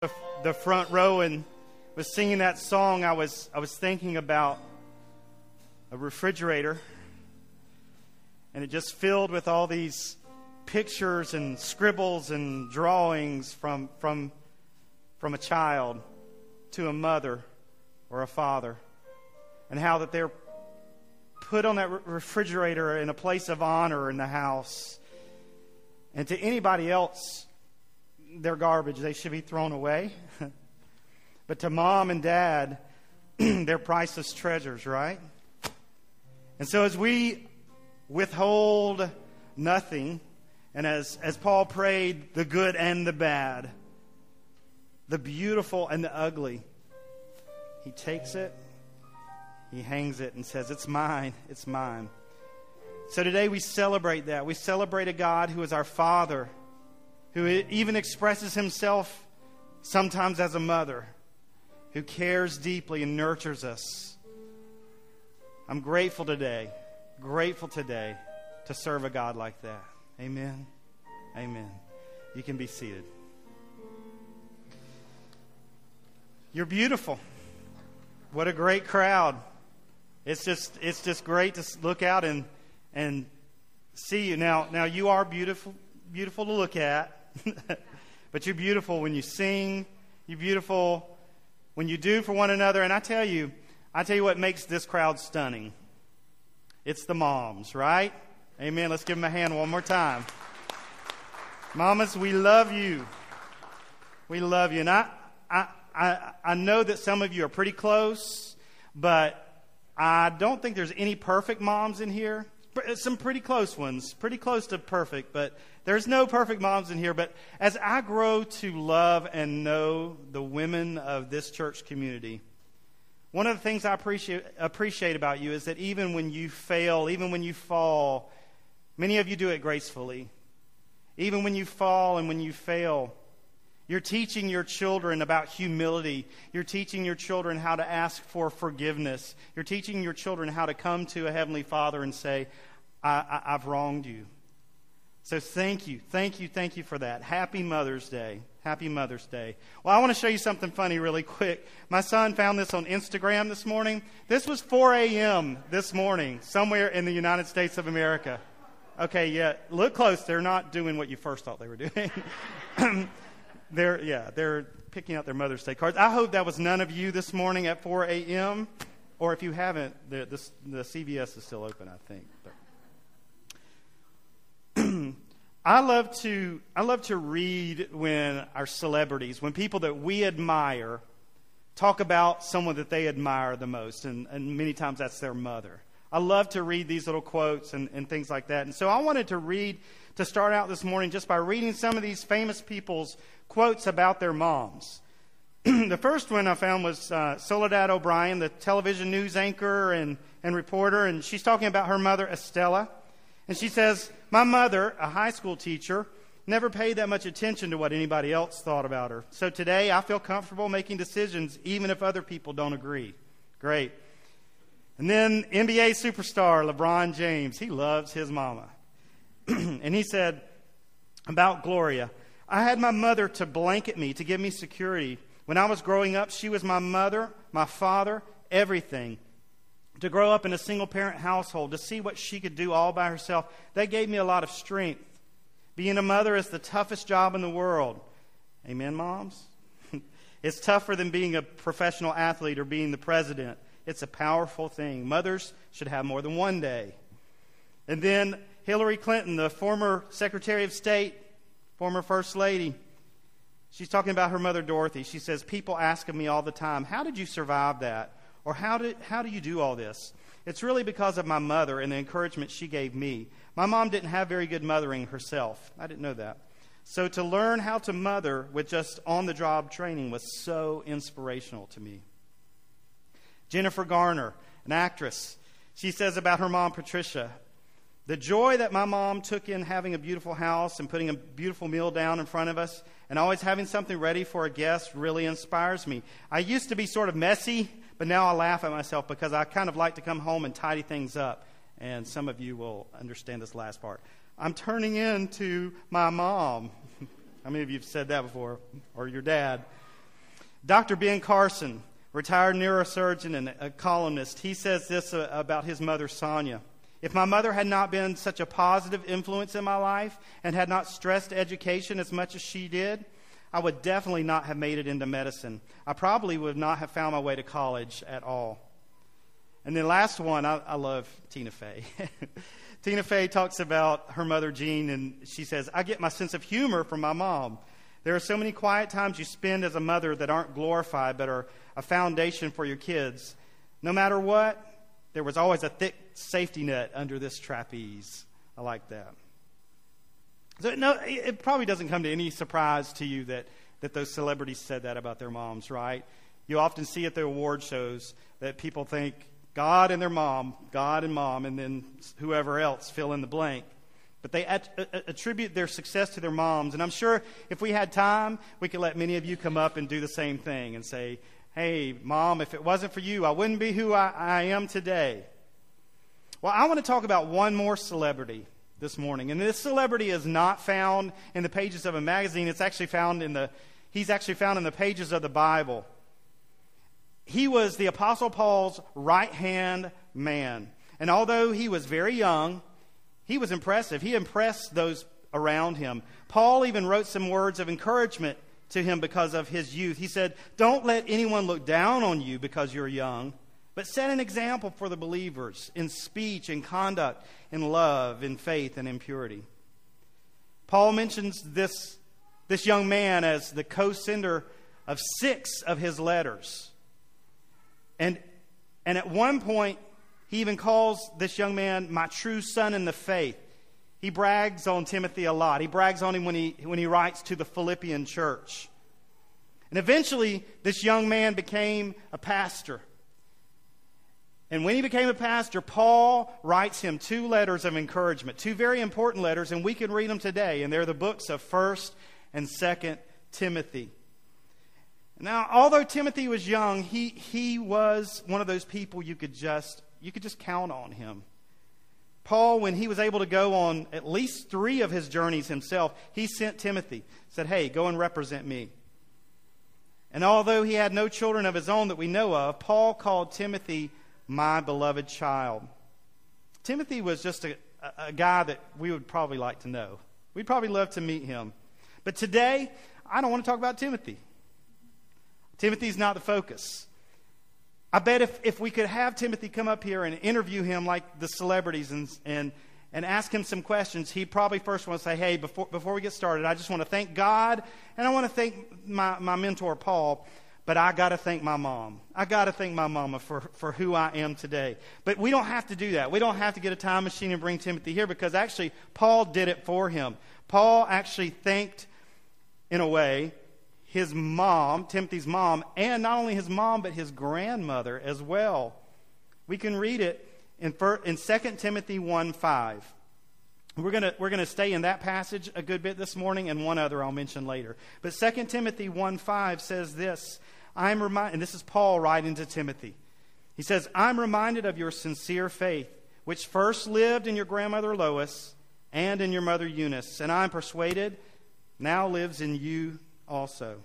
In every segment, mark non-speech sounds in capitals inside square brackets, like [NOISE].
the, the front row and was singing that song, I was, I was thinking about a refrigerator. And it just filled with all these pictures and scribbles and drawings from, from, from a child to a mother or a father. And how that they're put on that refrigerator in a place of honor in the house. And to anybody else, they're garbage. They should be thrown away. [LAUGHS] but to mom and dad, [CLEARS THROAT] they're priceless treasures, right? And so as we withhold nothing, and as, as Paul prayed, the good and the bad, the beautiful and the ugly, he takes it, he hangs it, and says, It's mine, it's mine. So today we celebrate that. We celebrate a God who is our Father who even expresses himself sometimes as a mother, who cares deeply and nurtures us. I'm grateful today, grateful today to serve a God like that. Amen. Amen. You can be seated. You're beautiful. What a great crowd. It's just it's just great to look out and and see you. Now now you are beautiful beautiful to look at. [LAUGHS] but you're beautiful when you sing. You're beautiful when you do for one another. And I tell you, I tell you what makes this crowd stunning. It's the moms, right? Amen. Let's give them a hand one more time. Mamas, we love you. We love you. And I, I, I, I know that some of you are pretty close, but I don't think there's any perfect moms in here. Uh, some pretty close ones, pretty close to perfect, but there's no perfect moms in here, but as I grow to love and know the women of this church community, one of the things I appreciate, appreciate about you is that even when you fail, even when you fall, many of you do it gracefully. Even when you fall and when you fail, you're teaching your children about humility. You're teaching your children how to ask for forgiveness. You're teaching your children how to come to a Heavenly Father and say, I, have wronged you. So thank you, thank you, thank you for that. Happy Mother's Day. Happy Mother's Day. Well, I want to show you something funny really quick. My son found this on Instagram this morning. This was 4 a.m. this morning, somewhere in the United States of America. Okay, yeah, look close. They're not doing what you first thought they were doing. [LAUGHS] they're, yeah, they're picking out their Mother's Day cards. I hope that was none of you this morning at 4 a.m. Or if you haven't, the, the CVS is still open, I think. I love to I love to read when our celebrities, when people that we admire talk about someone that they admire the most, and, and many times that's their mother. I love to read these little quotes and, and things like that. And so I wanted to read to start out this morning just by reading some of these famous people's quotes about their moms. [CLEARS THROAT] the first one I found was uh, Soledad O'Brien, the television news anchor and, and reporter, and she's talking about her mother, Estella. And she says, My mother, a high school teacher, never paid that much attention to what anybody else thought about her. So today I feel comfortable making decisions even if other people don't agree. Great. And then NBA superstar LeBron James, he loves his mama. [CLEARS THROAT] and he said about Gloria, I had my mother to blanket me, to give me security. When I was growing up, she was my mother, my father, everything to grow up in a single parent household, to see what she could do all by herself, that gave me a lot of strength. Being a mother is the toughest job in the world. Amen, moms? [LAUGHS] it's tougher than being a professional athlete or being the president. It's a powerful thing. Mothers should have more than one day. And then Hillary Clinton, the former Secretary of State, former First Lady, she's talking about her mother Dorothy. She says, People ask of me all the time, How did you survive that? Or how, did, how do you do all this? It's really because of my mother and the encouragement she gave me. My mom didn't have very good mothering herself. I didn't know that. So to learn how to mother with just on the job training was so inspirational to me. Jennifer Garner, an actress, she says about her mom, Patricia, the joy that my mom took in having a beautiful house and putting a beautiful meal down in front of us and always having something ready for a guest really inspires me. I used to be sort of messy but now I laugh at myself because I kind of like to come home and tidy things up. And some of you will understand this last part. I'm turning into my mom. [LAUGHS] How many of you have said that before? Or your dad? Dr. Ben Carson, retired neurosurgeon and a columnist, he says this uh, about his mother, Sonya. If my mother had not been such a positive influence in my life and had not stressed education as much as she did, I would definitely not have made it into medicine. I probably would not have found my way to college at all. And then last one, I, I love Tina Fey. [LAUGHS] Tina Fey talks about her mother, Jean, and she says, I get my sense of humor from my mom. There are so many quiet times you spend as a mother that aren't glorified but are a foundation for your kids. No matter what, there was always a thick safety net under this trapeze. I like that. So, no, it probably doesn't come to any surprise to you that, that those celebrities said that about their moms, right? You often see at the award shows that people think God and their mom, God and mom, and then whoever else fill in the blank. But they at, attribute their success to their moms. And I'm sure if we had time, we could let many of you come up and do the same thing and say, Hey, mom, if it wasn't for you, I wouldn't be who I, I am today. Well, I want to talk about one more celebrity this morning. And this celebrity is not found in the pages of a magazine. It's actually found in the, he's actually found in the pages of the Bible. He was the Apostle Paul's right hand man. And although he was very young, he was impressive. He impressed those around him. Paul even wrote some words of encouragement to him because of his youth. He said, Don't let anyone look down on you because you're young, but set an example for the believers in speech, in conduct, in love, in faith, and in purity. Paul mentions this, this young man as the co sender of six of his letters. And, and at one point, he even calls this young man my true son in the faith. He brags on Timothy a lot. He brags on him when he, when he writes to the Philippian church. And eventually, this young man became a pastor. And when he became a pastor, Paul writes him two letters of encouragement, two very important letters, and we can read them today. And they're the books of 1st and 2nd Timothy. Now, although Timothy was young, he, he was one of those people you could just you could just count on him. Paul, when he was able to go on at least three of his journeys himself, he sent Timothy, said, Hey, go and represent me. And although he had no children of his own that we know of, Paul called Timothy my beloved child. Timothy was just a, a guy that we would probably like to know. We'd probably love to meet him. But today, I don't want to talk about Timothy. Timothy's not the focus. I bet if, if we could have Timothy come up here and interview him like the celebrities and, and, and ask him some questions, he'd probably first want to say, Hey, before, before we get started, I just want to thank God and I want to thank my, my mentor, Paul, but I got to thank my mom. I got to thank my mama for, for who I am today. But we don't have to do that. We don't have to get a time machine and bring Timothy here because actually, Paul did it for him. Paul actually thanked, in a way, his mom, Timothy's mom, and not only his mom, but his grandmother as well. We can read it in, in 2 Timothy 1 5. We're going we're gonna stay in that passage a good bit this morning, and one other I'll mention later. But 2 Timothy 1 5 says this I'm reminded, and this is Paul writing to Timothy. He says, I'm reminded of your sincere faith, which first lived in your grandmother Lois and in your mother Eunice, and I'm persuaded now lives in you also.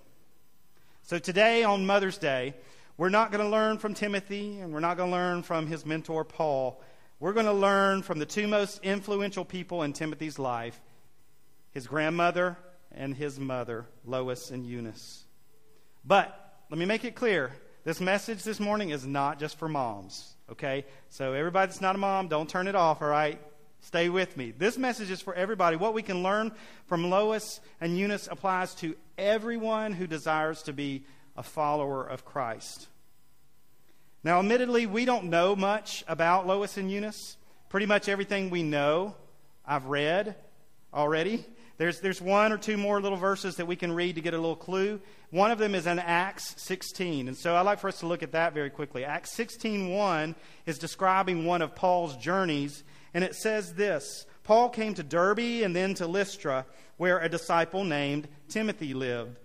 So today, on Mother's Day, we're not going to learn from Timothy and we're not going to learn from his mentor Paul. We're going to learn from the two most influential people in Timothy's life his grandmother and his mother, Lois and Eunice. But let me make it clear this message this morning is not just for moms, okay? So, everybody that's not a mom, don't turn it off, all right? Stay with me. This message is for everybody. What we can learn from Lois and Eunice applies to everyone who desires to be a follower of Christ. Now, admittedly, we don't know much about Lois and Eunice. Pretty much everything we know, I've read already. There's, there's one or two more little verses that we can read to get a little clue. One of them is in Acts 16. And so I'd like for us to look at that very quickly. Acts 16.1 is describing one of Paul's journeys. And it says this Paul came to Derbe and then to Lystra, where a disciple named Timothy lived,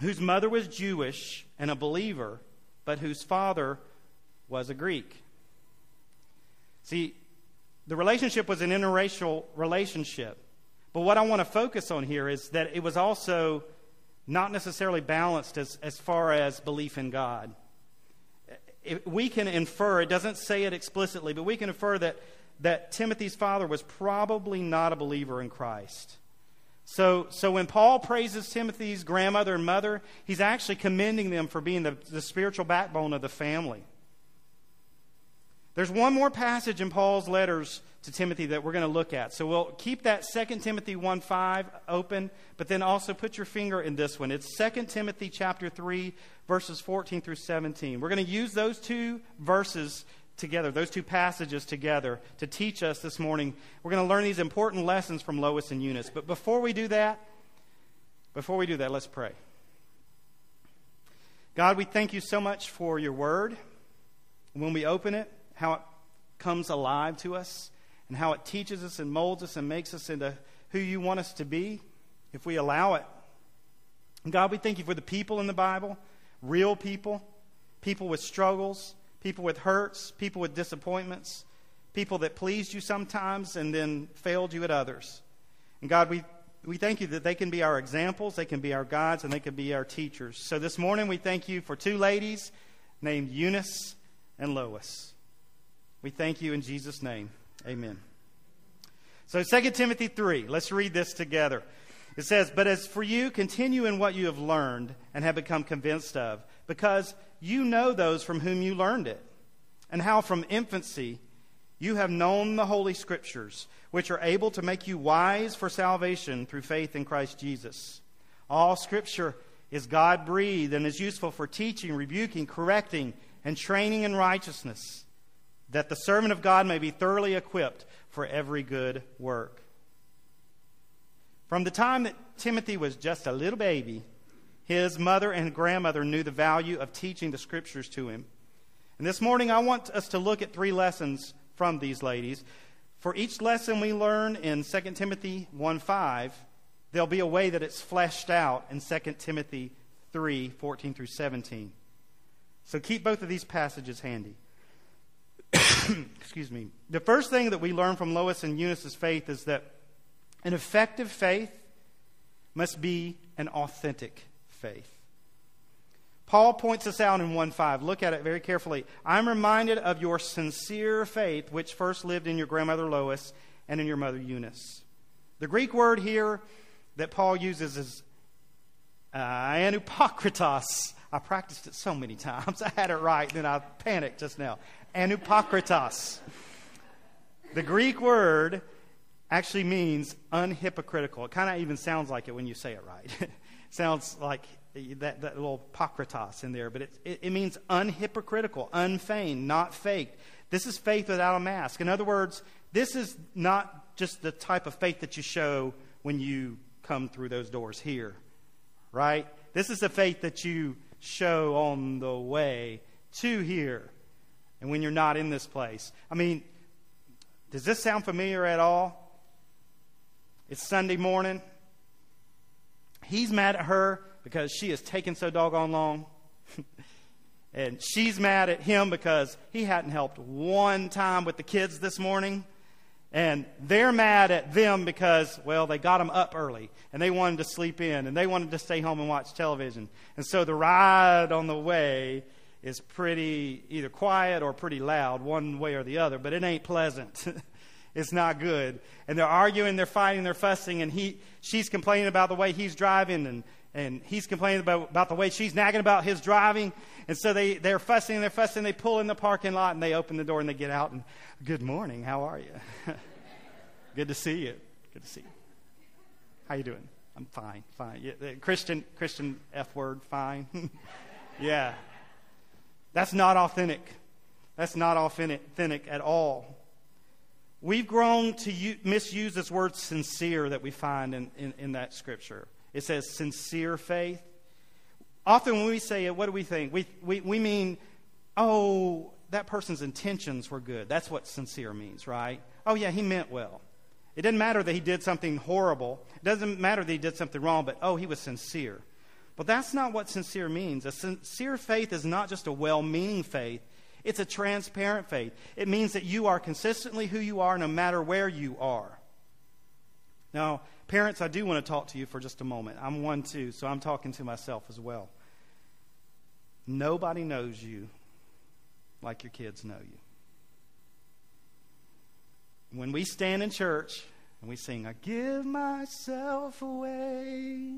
whose mother was Jewish and a believer, but whose father was a Greek. See, the relationship was an interracial relationship. But what I want to focus on here is that it was also not necessarily balanced as, as far as belief in God. It, we can infer, it doesn't say it explicitly, but we can infer that, that Timothy's father was probably not a believer in Christ. So, so when Paul praises Timothy's grandmother and mother, he's actually commending them for being the, the spiritual backbone of the family. There's one more passage in Paul's letters to Timothy that we're going to look at. So we'll keep that 2 Timothy 1 5 open, but then also put your finger in this one. It's 2 Timothy chapter 3, verses 14 through 17. We're going to use those two verses together, those two passages together, to teach us this morning. We're going to learn these important lessons from Lois and Eunice. But before we do that, before we do that, let's pray. God, we thank you so much for your word. When we open it, how it comes alive to us, and how it teaches us and molds us and makes us into who you want us to be if we allow it. And God, we thank you for the people in the Bible, real people, people with struggles, people with hurts, people with disappointments, people that pleased you sometimes and then failed you at others. And God, we, we thank you that they can be our examples, they can be our guides, and they can be our teachers. So this morning we thank you for two ladies named Eunice and Lois. We thank you in Jesus' name. Amen. So 2 Timothy 3, let's read this together. It says, But as for you, continue in what you have learned and have become convinced of, because you know those from whom you learned it, and how from infancy you have known the Holy Scriptures, which are able to make you wise for salvation through faith in Christ Jesus. All Scripture is God breathed and is useful for teaching, rebuking, correcting, and training in righteousness, that the servant of God may be thoroughly equipped for every good work. From the time that Timothy was just a little baby, his mother and grandmother knew the value of teaching the scriptures to him. And this morning, I want us to look at three lessons from these ladies. For each lesson we learn in 2 Timothy 1 5, there'll be a way that it's fleshed out in 2 Timothy 3 14 through 17. So keep both of these passages handy. [COUGHS] Excuse me. The first thing that we learn from Lois and Eunice's faith is that an effective faith must be an authentic faith. Paul points this out in 1 5. Look at it very carefully. I'm reminded of your sincere faith, which first lived in your grandmother Lois and in your mother Eunice. The Greek word here that Paul uses is uh, anupokritos. I practiced it so many [LAUGHS] times. I had it right, then I panicked just now. Anupokritos. The Greek word actually means unhypocritical. It kind of even sounds like it when you say it right. [LAUGHS] sounds like that, that little pokritos in there, but it, it, it means unhypocritical, unfeigned, not faked. This is faith without a mask. In other words, this is not just the type of faith that you show when you come through those doors here, right? This is the faith that you show on the way to here and when you're not in this place. I mean, does this sound familiar at all? It's Sunday morning. He's mad at her because she is taking so doggone long. [LAUGHS] and she's mad at him because he hadn't helped one time with the kids this morning. And they're mad at them because, well, they got them up early and they wanted to sleep in and they wanted to stay home and watch television. And so the ride on the way is pretty either quiet or pretty loud, one way or the other, but it ain't pleasant. [LAUGHS] it's not good. And they're arguing, they're fighting, they're fussing, and he, she's complaining about the way he's driving, and, and he's complaining about, about the way she's nagging about his driving. And so they, they're fussing, they're fussing, they pull in the parking lot, and they open the door and they get out, and good morning, how are you? [LAUGHS] good to see you. Good to see you. How you doing? I'm fine, fine. Yeah, Christian, Christian F word, fine. [LAUGHS] yeah. That's not authentic. That's not authentic at all. We've grown to u- misuse this word sincere that we find in, in, in, that scripture. It says sincere faith. Often when we say it, what do we think? We, we, we mean, oh, that person's intentions were good. That's what sincere means, right? Oh, yeah, he meant well. It doesn't matter that he did something horrible. It doesn't matter that he did something wrong, but oh, he was sincere. But that's not what sincere means. A sincere faith is not just a well meaning faith, it's a transparent faith. It means that you are consistently who you are no matter where you are. Now, parents, I do want to talk to you for just a moment. I'm one too, so I'm talking to myself as well. Nobody knows you like your kids know you. When we stand in church and we sing, I give myself away,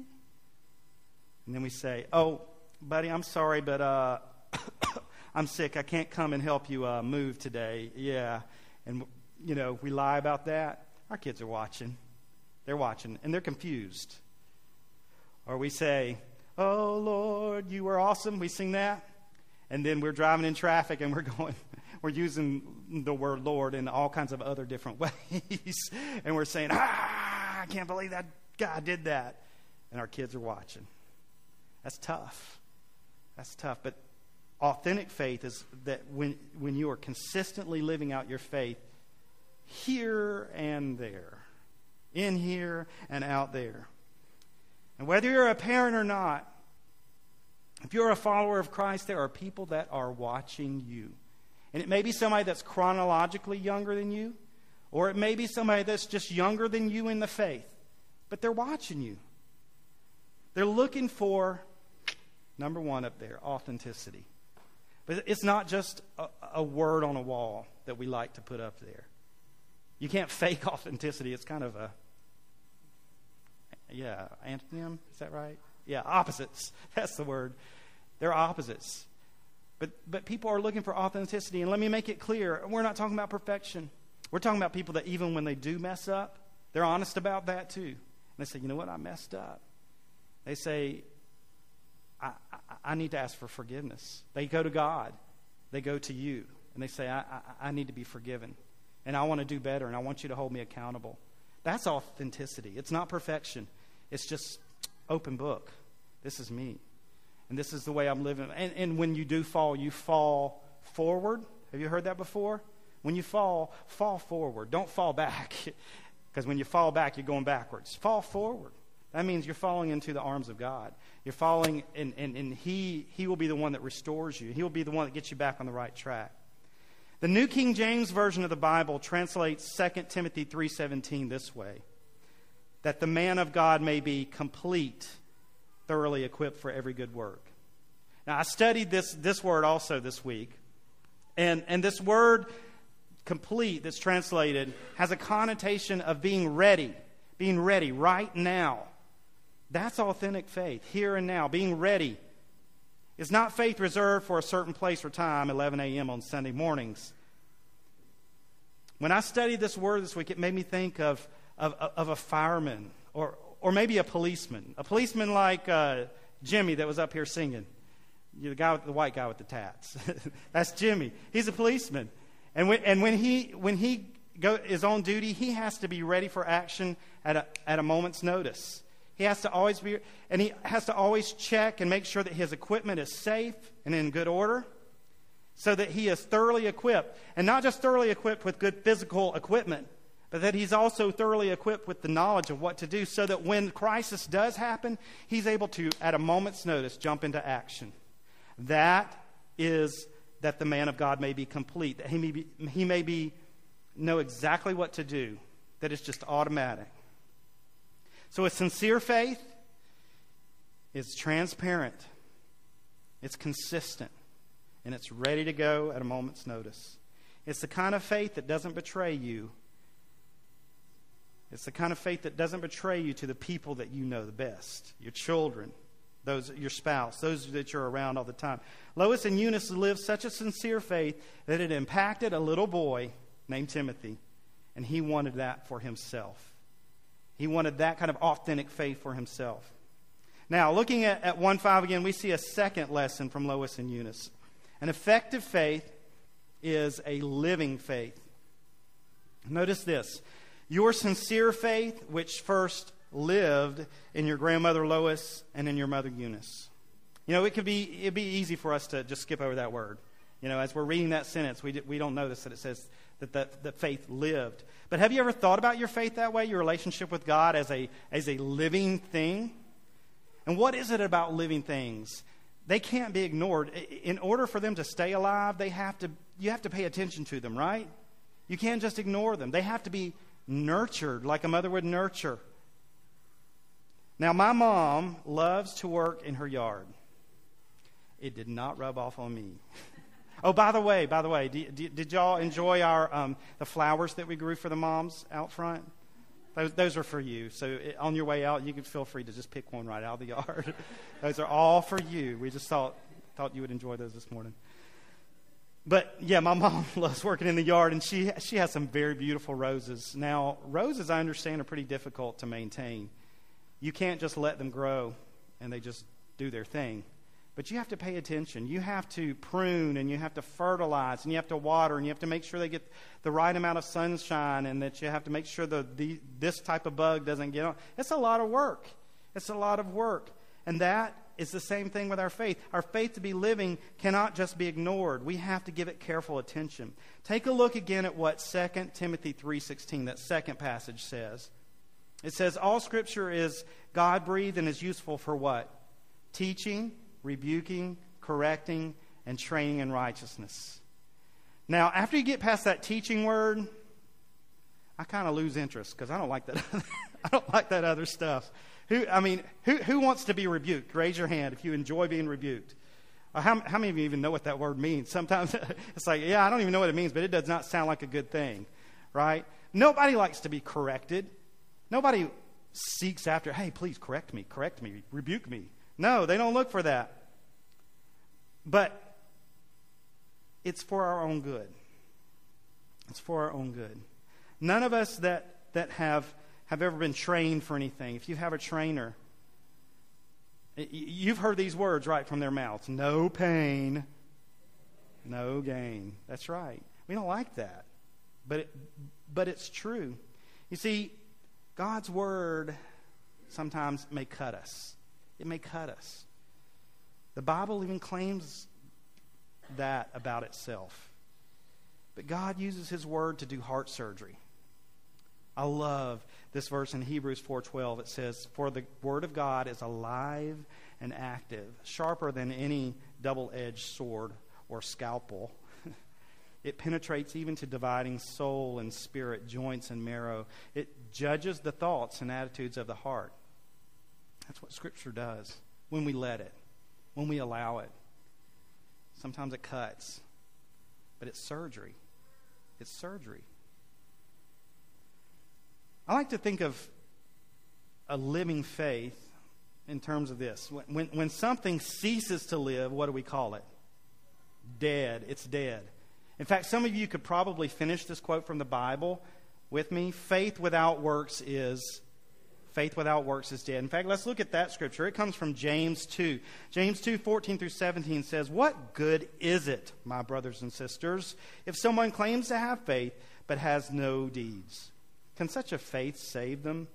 and then we say, Oh, buddy, I'm sorry, but uh, [COUGHS] I'm sick. I can't come and help you uh, move today. Yeah. And, you know, we lie about that. Our kids are watching. They're watching, and they're confused. Or we say, Oh, Lord, you are awesome. We sing that. And then we're driving in traffic and we're [LAUGHS] going, we're using the word Lord in all kinds of other different [LAUGHS] ways. and we're saying, Ah, I can't believe that God did that. And our kids are watching. That's tough. That's tough. But authentic faith is that when, when you are consistently living out your faith here and there, in here and out there. And whether you're a parent or not, if you're a follower of Christ, there are people that are watching you. And it may be somebody that's chronologically younger than you, or it may be somebody that's just younger than you in the faith, but they're watching you. They're looking for, number one up there, authenticity. But it's not just a, a, word on a wall that we like to put up there. You can't [LAUGHS] fake authenticity. It's kind of a, yeah, antonym. Is that right? Yeah, opposites. [LAUGHS] That's the word. They're opposites. But, but people are looking for authenticity. And let me make it clear we're not talking about perfection. We're talking about people that even when they do mess up, they're honest about that too. And they say, you know what, I messed up. They say, I, need to ask for forgiveness. They go to God, they go to you, and they say, I, I, I need to be forgiven. And I want to do better, and I want you to hold me accountable. That's authenticity. It's not perfection, it's just open book. This is me. And this is the way I'm living. And, and when you do fall, you fall forward. Have you heard that before? When you fall, fall forward. Don't fall back. [LAUGHS] Because when you fall back, you're going backwards. Fall forward. That means you're falling into the arms of God. You're falling, and, and, and he, he will be the one that restores you. He will be the one that gets you back on the right track. The New King James Version of the Bible translates 2 Timothy 3.17 this way, that the man of God may be complete, thoroughly equipped for every good work. Now, I studied this, this word also this week, and, and this word complete that's translated has a connotation of being ready, being ready right now. That's authentic faith, here and now, being ready. It's not faith reserved for a certain place or time, 11 a.m. on Sunday mornings. When I studied this word this week, it made me think of, of, of a fireman or, or maybe a policeman. A policeman like uh, Jimmy that was up here singing. You The guy with the white guy with the tats. [LAUGHS] That's Jimmy. He's a policeman. And when, and when he, when he go, is on duty, he has to be ready for action at a, at a moment's notice. He has to always be, and he has to always check and make sure that his equipment is safe and in good order so that he is thoroughly equipped. And not just thoroughly equipped with good physical equipment, but that he's also thoroughly equipped with the knowledge of what to do so that when crisis does happen, he's able to, at a moment's notice, jump into action. That is that the man of God may be complete, that he may be, he may be know exactly what to do, that it's just automatic. So a sincere faith is transparent, it's consistent, and it's ready to go at a moment's notice. It's the kind of faith that doesn't betray you. It's the kind of faith that doesn't betray you to the people that you know the best your children, those, your spouse, those that you're around all the time. Lois and Eunice lived such a sincere faith that it impacted a little boy named Timothy, and he wanted that for himself. He wanted that kind of authentic faith for himself. Now, looking at, at 1 5 again, we see a second lesson from Lois and Eunice. An effective faith is a living faith. Notice this your sincere faith, which first lived in your grandmother Lois and in your mother Eunice. You know, it could be it'd be easy for us to just skip over that word. You know, as we're reading that sentence, we, we don't notice that it says that the, the faith lived. But have you ever thought about your faith that way, your relationship with God as a, as a living thing? And what is it about living things? They can't be ignored. In order for them to stay alive, they have to, you have to pay attention to them, right? You can't just ignore them. They have to be nurtured like a mother would nurture Now, my mom loves to work in her yard. It did not rub off on me. [LAUGHS] oh, by the way, by the way, did, did y'all enjoy our um, the flowers that we grew for the moms out front? Those, those are for you. So it, on your way out, you can feel free to just pick one right out of the yard. [LAUGHS] those are all for you. We just thought thought you would enjoy those this morning. But yeah, my [LAUGHS] mom loves working in the yard, and she she has some very beautiful roses. Now, roses, I understand, are pretty difficult to maintain. You can't just let them grow and they just do their thing. But you have to pay attention. You have to prune and you have to fertilize and you have to water and you have to make sure they get the right amount of sunshine and that you have to make sure that the, this type of bug doesn't get on. It's a lot of work. It's a lot of work. And that is the same thing with our faith. Our faith to be living cannot just be ignored. We have to give it careful attention. Take a look again at what 2 Timothy 3:16 that second passage says. It says all scripture is God-breathed and is useful for what? Teaching, rebuking, correcting, and training in righteousness. Now, after you get past that teaching word, I kind of lose interest because I don't like that. [LAUGHS] I don't like that other stuff. Who, I mean, who, who wants to be rebuked? Raise your hand if you enjoy being rebuked. Uh, how, how many of you even know what that word means? Sometimes [LAUGHS] it's like, yeah, I don't even know what it means, but it does not sound like a good thing, right? Nobody likes to be corrected. Nobody seeks after, hey, please correct me, correct me, rebuke me. No, they don't look for that. But it's for our own good. It's for our own good. None of us that, that have, have ever been trained for anything, if you have a trainer, you've heard these words right from their mouths no pain, no gain. That's right. We don't like that. But, it, but it's true. You see, God's word sometimes may cut us. It may cut us. The Bible even claims that about itself. But God uses his word to do heart surgery. I love this verse in Hebrews 4:12. It says, "For the word of God is alive and active, sharper than any double-edged sword or scalpel." [LAUGHS] It penetrates even to dividing soul and spirit, joints and marrow. It judges the thoughts and attitudes of the heart. That's what Scripture does when we let it, when we allow it. Sometimes it cuts, but it's surgery. It's surgery. I like to think of a living faith in terms of this. When, when something ceases to live, what do we call it? Dead. It's dead. In fact, some of you could probably finish this quote from the Bible with me. Faith without works is faith without works is dead. In fact, let's look at that scripture. It comes from James 2. James 2, 14 through 17 says, What good is it, my brothers and sisters, if someone claims to have faith but has no deeds? Can such a faith save them?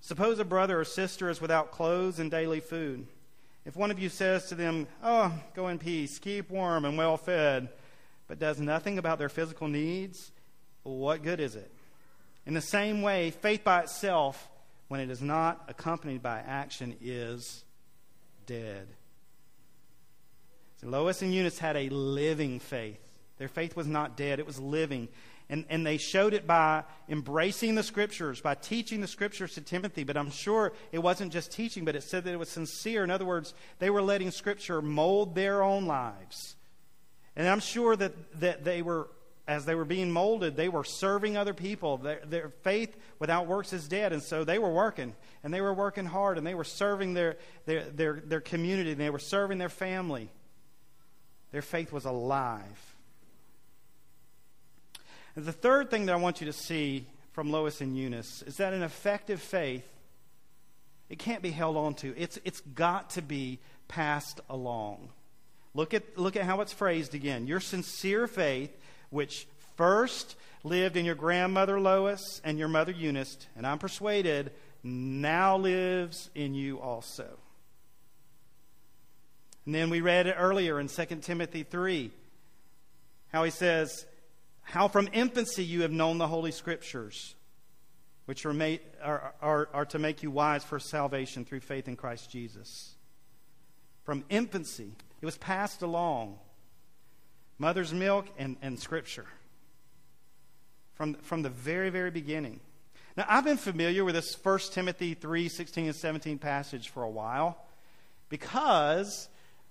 Suppose a brother or sister is without clothes and daily food. If one of you says to them, Oh, go in peace, keep warm and well fed, but does nothing about their physical needs, what good is it? In the same way, faith by itself, when it is not accompanied by action, is dead. So Lois and Eunice had a living faith. Their faith was not dead, it was living. And, and they showed it by embracing the scriptures, by teaching the scriptures to Timothy. But I'm sure it wasn't just teaching, but it said that it was sincere. In other words, they were letting scripture mold their own lives. And I'm sure that, that they were, as they were being molded, they were serving other people. Their, their faith without works is dead. And so they were working, and they were working hard, and they were serving their, their, their, their community, and they were serving their family. Their faith was alive. And the third thing that I want you to see from Lois and Eunice is that an effective faith, it can't be held on to. It's, it's got to be passed along. Look at, look at how it's phrased again. Your sincere faith, which first lived in your grandmother Lois and your mother Eunice, and I'm persuaded now lives in you also. And then we read it earlier in 2 Timothy 3 how he says, How from infancy you have known the Holy Scriptures, which are, made, are, are, are to make you wise for salvation through faith in Christ Jesus. From infancy. It was passed along. Mother's milk and, and scripture. From, from the very, very beginning. Now, I've been familiar with this 1 Timothy 3 16 and 17 passage for a while because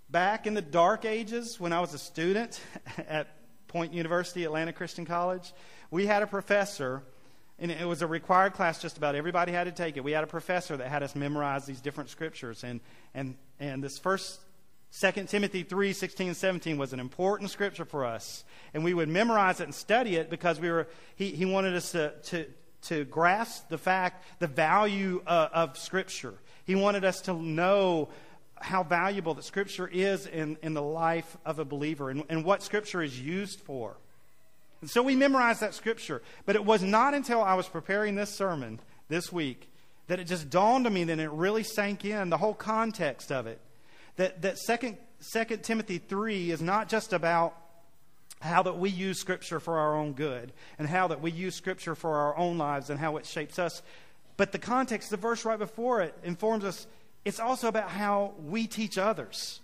back in the dark ages when I was a student [LAUGHS] at Point University, Atlanta Christian College, we had a professor, and it was a required class, just about everybody had to take it. We had a professor that had us memorize these different scriptures. And, and, and this first 2 Timothy 3 16 and 17 was an important scripture for us. And we would memorize it and study it because we were, he, he wanted us to, to, to grasp the fact, the value uh, of Scripture. He wanted us to know how valuable that Scripture is in, in the life of a believer and, and what Scripture is used for. And so we memorized that Scripture. But it was not until I was preparing this sermon this week that it just dawned on me that it really sank in, the whole context of it. That, that 2, 2 Timothy 3 is not just about how that we use Scripture for our own good and how that we use Scripture for our own lives and how it shapes us. But the context, the verse right before it, informs us it's also about how we teach others.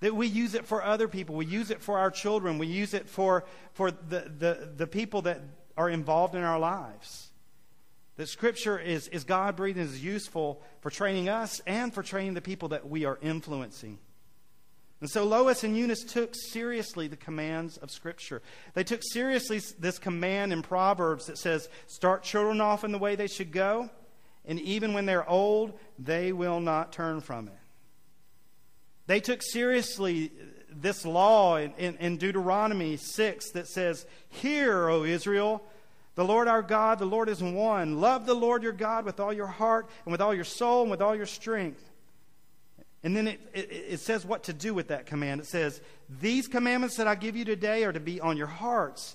That we use it for other people. We use it for our children. We use it for, for the, the, the people that are involved in our lives. That Scripture is, is God breathed and is useful for training us and for training the people that we are influencing. And so Lois and Eunice took seriously the commands of Scripture. They took seriously this command in Proverbs that says, Start children off in the way they should go, and even when they're old, they will not turn from it. They took seriously uh, this law in, in, in Deuteronomy 6 that says, Hear, O Israel, the Lord our God, the Lord is one. Love the Lord your God with all your heart, and with all your soul, and with all your strength. And then it, it, it, says what to do with that command. It says, These commandments that I give you today are to be on your hearts.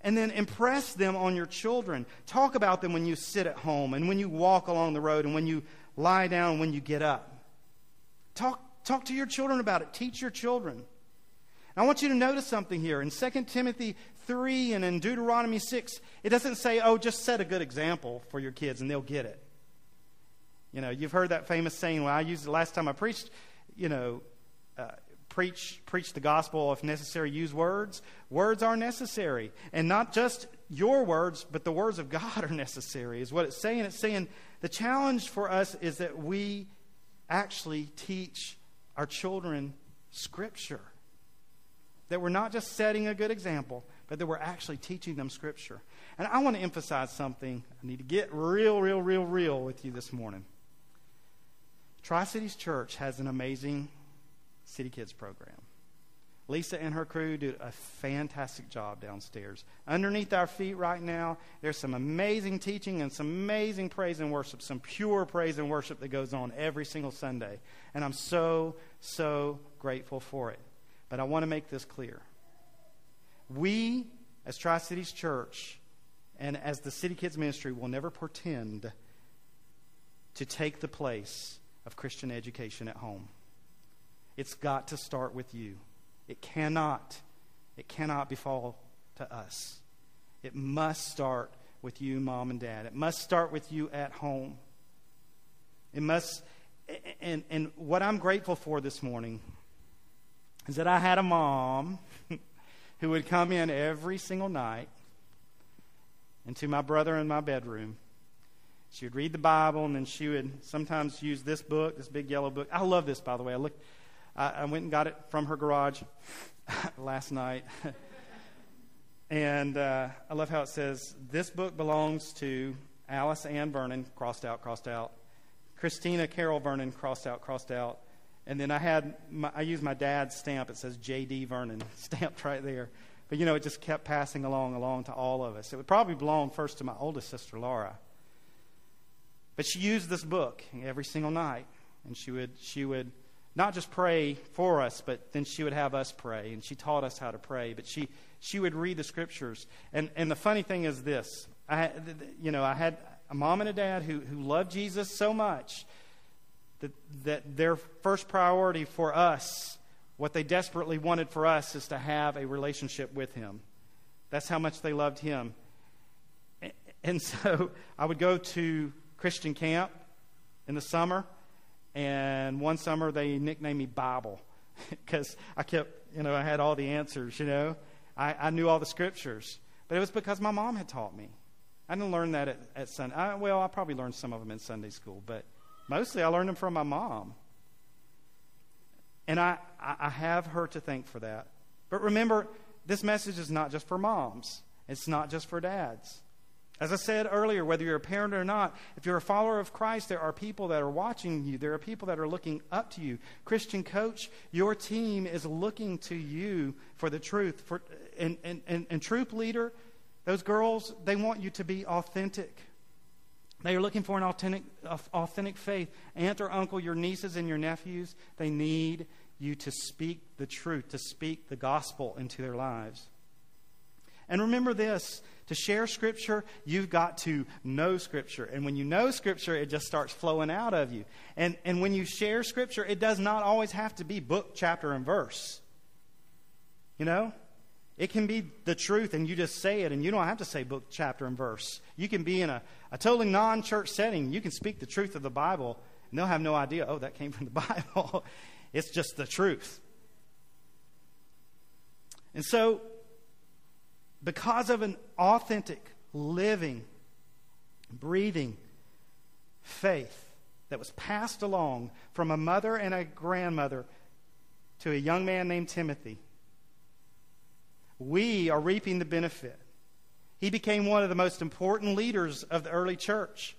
And then impress them on your children. Talk about them when you sit at home and when you walk along the road and when you lie down and when you get up. Talk, talk to your children about it. Teach your children. I want you to notice something here. In 2 Timothy 3 and in Deuteronomy 6, it doesn't say, oh, just set a good example for your kids and they'll get it. You know, you've heard that famous saying, well, I used it last time I preached, you know, uh, preach, preach the gospel, if necessary, use words. Words are necessary. And not just your words, but the words of God are [LAUGHS] necessary, is what it's saying. It's saying the challenge for us is that we actually teach our children Scripture. That we're not just setting a good example, but that we're actually teaching them Scripture. And I want to emphasize something. I need to get real, real, real, real with you this morning. Tri Cities Church has an amazing City Kids program. Lisa and her crew do a fantastic job downstairs. Underneath our feet right now, there's some amazing teaching and some amazing praise and worship, some pure praise and worship that goes on every single Sunday. And I'm so, so grateful for it. But I want to make this clear. We, as Tri Cities Church, and as the City Kids Ministry, will never pretend to take the place of Christian education at home. It's got to start with you. It cannot, it cannot befall to us. It must start with you, mom and dad. It must start with you at home. It must, and, and what I'm grateful for this morning is that I had a mom who would come in every single night into my brother in my bedroom. She would read the Bible, and then she would sometimes use this book, this big yellow book. I love this, by the way. I looked, I, I went and got it from her garage [LAUGHS] last night, [LAUGHS] and uh, I love how it says this book belongs to Alice Ann Vernon, crossed out, crossed out, Christina Carol Vernon, crossed out, crossed out, and then I had my, I used my dad's stamp. It says J.D. Vernon [LAUGHS] stamped right there. But you know, it just kept passing along, along to all of us. It would probably belong first to my oldest sister, Laura. But she used this book every single night. And she would, she would not just pray for us, but then she would have us pray. And she taught us how to pray. But she, she would read the scriptures. And, and the funny thing is this I you know, I had a mom and a dad who, who loved Jesus so much that, that their first priority for us, what they desperately wanted for us, is to have a relationship with Him. That's how much they loved Him. And [LAUGHS] so I would go to Christian camp in the summer, and one summer they nicknamed me Bible [LAUGHS] because I kept, you know, I had all the answers, you know. I, I knew all the scriptures. But it was because my mom had taught me. I didn't learn that at, at Sunday. I, well, I probably learned some of them in Sunday school, but mostly I learned them from my mom. And I, I have her to thank for that. But remember, this message is not just for moms, it's not just for dads. As I said earlier, whether you're a parent or not, if you're a follower of Christ, there are people that are watching you. There are people that are looking up to you. Christian coach, your team is looking to you for the truth. For, and, and, and, and troop leader, those girls, they want you to be authentic. They are looking for an authentic, authentic faith. Aunt or uncle, your nieces and your nephews, they need you to speak the truth, to speak the gospel into their lives. And remember this to share Scripture, you've got to know Scripture. And when you know Scripture, it just starts flowing out of you. And, and when you share Scripture, it does not always have to be book, chapter, and verse. You know? It can be the truth, and you just say it, and you don't have to say book, chapter, and verse. You can be in a, a totally non church setting. You can speak the truth of the Bible, and they'll have no idea, oh, that came from the [LAUGHS] Bible. it's just the truth. And so, because of an authentic, living, breathing faith that was passed along from a mother and a grandmother to a young man named Timothy, we are reaping the benefit. He became one of the most important leaders of the early church.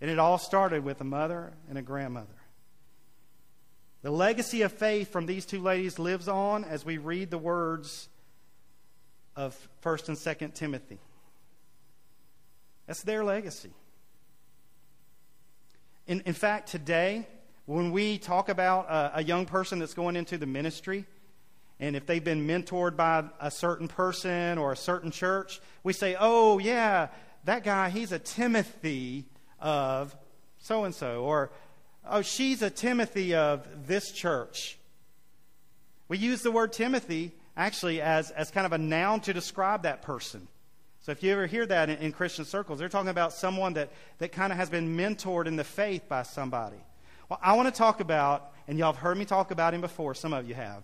And it all started with a mother and a grandmother. The legacy of faith from these two ladies lives on as we read the words of 1st and 2nd Timothy. That's their legacy. In, in fact, today, when we talk about a, a young person that's going into the ministry, and if they've been mentored by a certain person or a certain church, we say, oh, yeah, that guy, he's a Timothy of so and so. Or, oh, she's a Timothy of this church. We use the word Timothy actually as, as kind of a noun to describe that person. So if you ever hear that in, in Christian circles, they're talking about someone that, that kind of has been mentored in the faith by somebody. Well, I want to talk about, and y'all have heard me talk about him before, some of you have.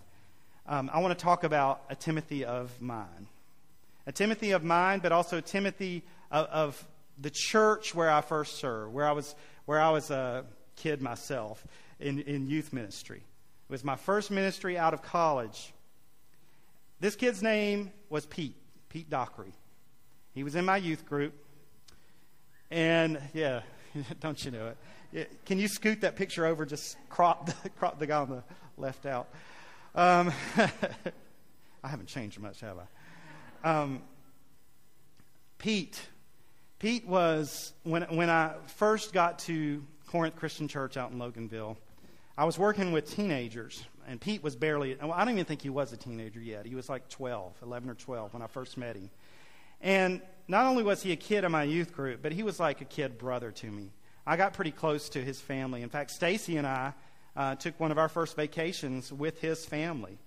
Um, I want to talk about a Timothy of mine. A Timothy of mine, but also a Timothy of, of the church where I first served, where I was, where I was a kid myself in, in youth ministry. It was my first ministry out of college. This kid's name was Pete, Pete Dockery. He was in my youth group. And yeah, [LAUGHS] don't you know it? Can you scoot that picture over? Just crop the, [LAUGHS] crop the guy on the left out. Um, [LAUGHS] I haven't changed much, have I? Um, Pete. Pete was, when, when I first got to Corinth Christian Church out in Loganville, I was working with teenagers and Pete was barely, I don't even think he was a teenager yet. He was like 12, 11 or 12 when I first met him. And not only was he a kid in my youth group, but he was like a kid brother to me. I got pretty close to his family. In fact, Stacy and I uh, took one of our first vacations with his family.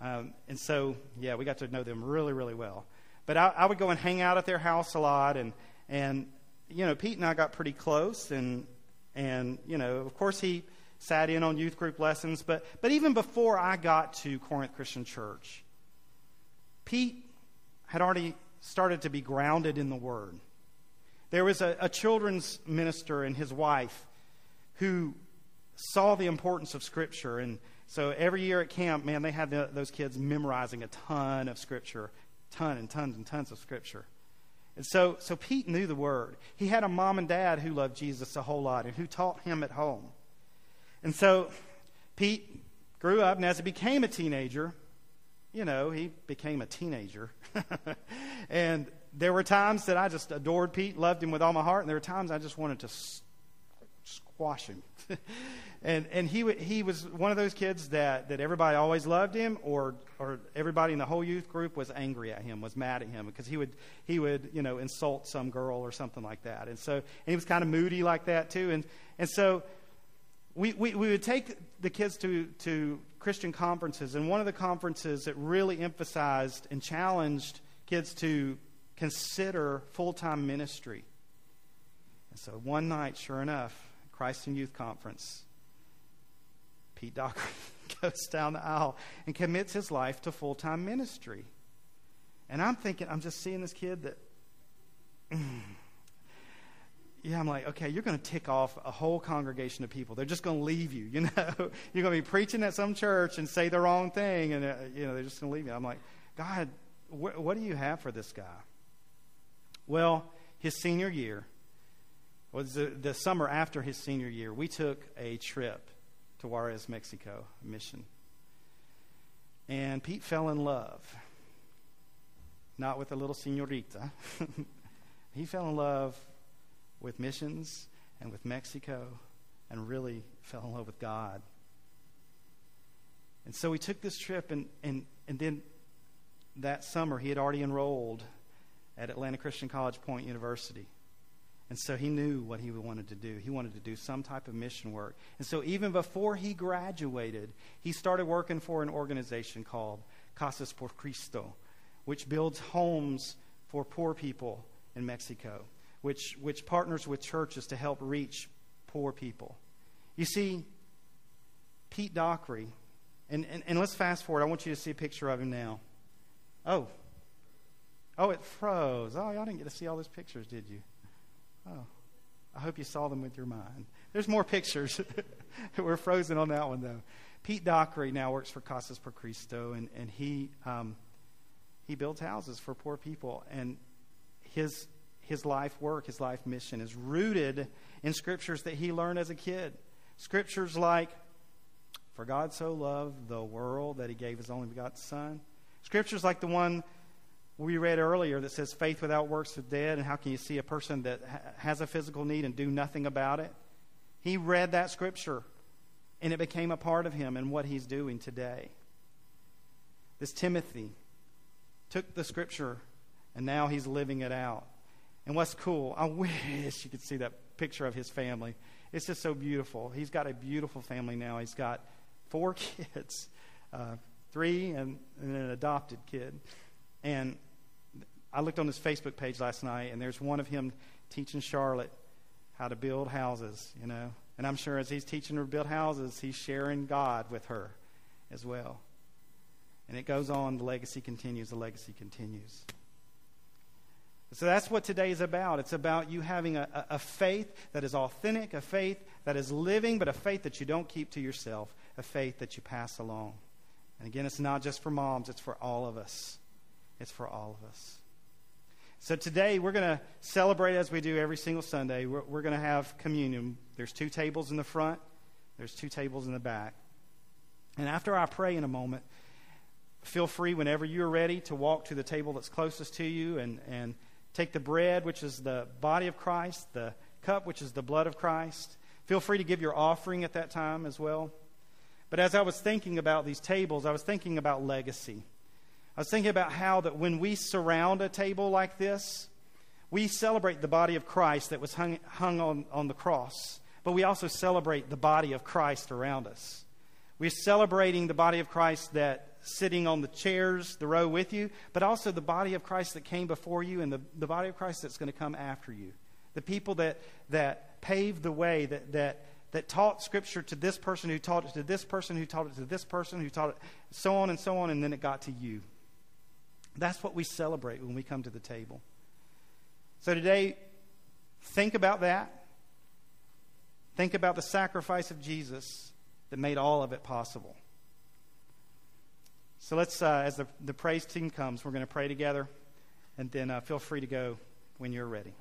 Um, and so, yeah, we got to know them really, really well. But I, I would go and hang out at their house a lot, and and you know, Pete and I got pretty close, and and you know, of course, he sat in on youth group lessons. But, but even before I got to Corinth Christian Church, Pete had already started to be grounded in the Word. There was a, a children's minister and his wife who saw the importance of Scripture. And so every year at camp, man, they had the, those kids memorizing a ton of Scripture, ton and tons and tons of Scripture. And so, so Pete knew the Word. He had a mom and dad who loved Jesus a whole lot and who taught him at home. And so Pete grew up, and as he became a teenager, you know, he became a teenager. [LAUGHS] and there were times that I just adored Pete, loved him with all my heart, and there were times I just wanted to squash him. [LAUGHS] and and he he was one of those kids that, that everybody always loved him, or or everybody in the whole youth group was angry at him, was mad at him because he would he would you know insult some girl or something like that. And so and he was kind of moody like that too. And and so we, we, we would take the kids to, to Christian conferences, and one of the conferences that really emphasized and challenged kids to consider full time ministry. And so one night, sure enough, Christ in Youth Conference, Pete Dockery [LAUGHS] goes down the aisle and commits his life to full time ministry. And I'm thinking, I'm just seeing this kid that, [CLEARS THROAT] yeah, I'm like, okay, you're going to tick off a whole congregation of people. They're just going to leave you. You [LAUGHS] know, you're going to be preaching at some church and say the wrong thing, and uh, you know they're just going to leave you. I'm like, God, wh- what do you have for this guy? Well, his senior year was the, the summer after his senior year. We took a trip Juarez, Mexico, mission, and Pete fell in love. Not with a little senorita. [LAUGHS] he fell in love with missions and with Mexico and really fell in love with God. And so we took this trip, and, and, and then that summer he had already enrolled at Atlanta Christian College Point University. And so he knew what he wanted to do. He wanted to do some type of mission work. And so even before he graduated, he started working for an organization called Casas por Cristo, which builds homes for poor people in Mexico which, which partners with churches to help reach poor people. You see, Pete Dockery, and, and, and let's fast forward. I want you to see a picture of him now. Oh. Oh, it froze. Oh, y'all didn't get to see all those pictures, did you? Oh. I hope you saw them with your mind. There's more pictures. [LAUGHS] We're frozen on that one, though. Pete Dockery now works for Casas por Cristo, and, and he, um, he builds houses for poor people. And his his life work, his life mission is rooted in scriptures that he learned as a kid. Scriptures like, For God so loved the world that he gave his only begotten Son. Scriptures like the one we read earlier that says, Faith without works is dead, and how can you see a person that ha- has a physical need and do nothing about it? He read that scripture, and it became a part of him and what he's doing today. This Timothy took the scripture, and now he's living it out. And what's cool, I [LAUGHS] wish you could see that picture of his family. It's just so beautiful. He's got a beautiful family now. He's got four [LAUGHS] kids, uh, three and, and an adopted kid. And I looked on his Facebook page last night, and there's one of him teaching Charlotte how to build houses, you know. And I'm sure as he's teaching her to build houses, he's sharing God with her as well. And it goes on, the legacy continues, the legacy continues. So that's what today is about. It's about you having a, a, faith that is authentic, a faith that is living, but a faith that you don't keep to yourself, a faith that you pass along. And again, it's not just for moms, it's for all of us. It's for all of us. So today we're going to celebrate as we do every single Sunday. We're, we're going to have communion. There's two tables in the front, there's two tables in the back. And after I pray in a moment, feel free whenever you're ready to walk to the table that's closest to you and, and Take the bread, which is the body of Christ, the cup, which is the blood of Christ. Feel free to give your offering at that time as well. But as I was thinking about these tables, I was thinking about legacy. I was thinking about how that when we surround a table like this, we celebrate the body of Christ that was hung, hung on, on the cross, but we also celebrate the body of Christ around us. We're celebrating the body of Christ that sitting on the chairs, the row with you, but also the body of Christ that came before you and the, the body of Christ that's going to come after you. The people that, that paved the way, that, that, that taught Scripture to this person who taught it to this person who taught it to this person who taught it, so on and so on, and then it got to you. That's what we celebrate when we come to the table. So today, think about that. Think about the sacrifice of Jesus that made all of it possible. So let's, uh, as the, the praise team comes, we're going to pray together, and then uh, feel free to go when you're ready.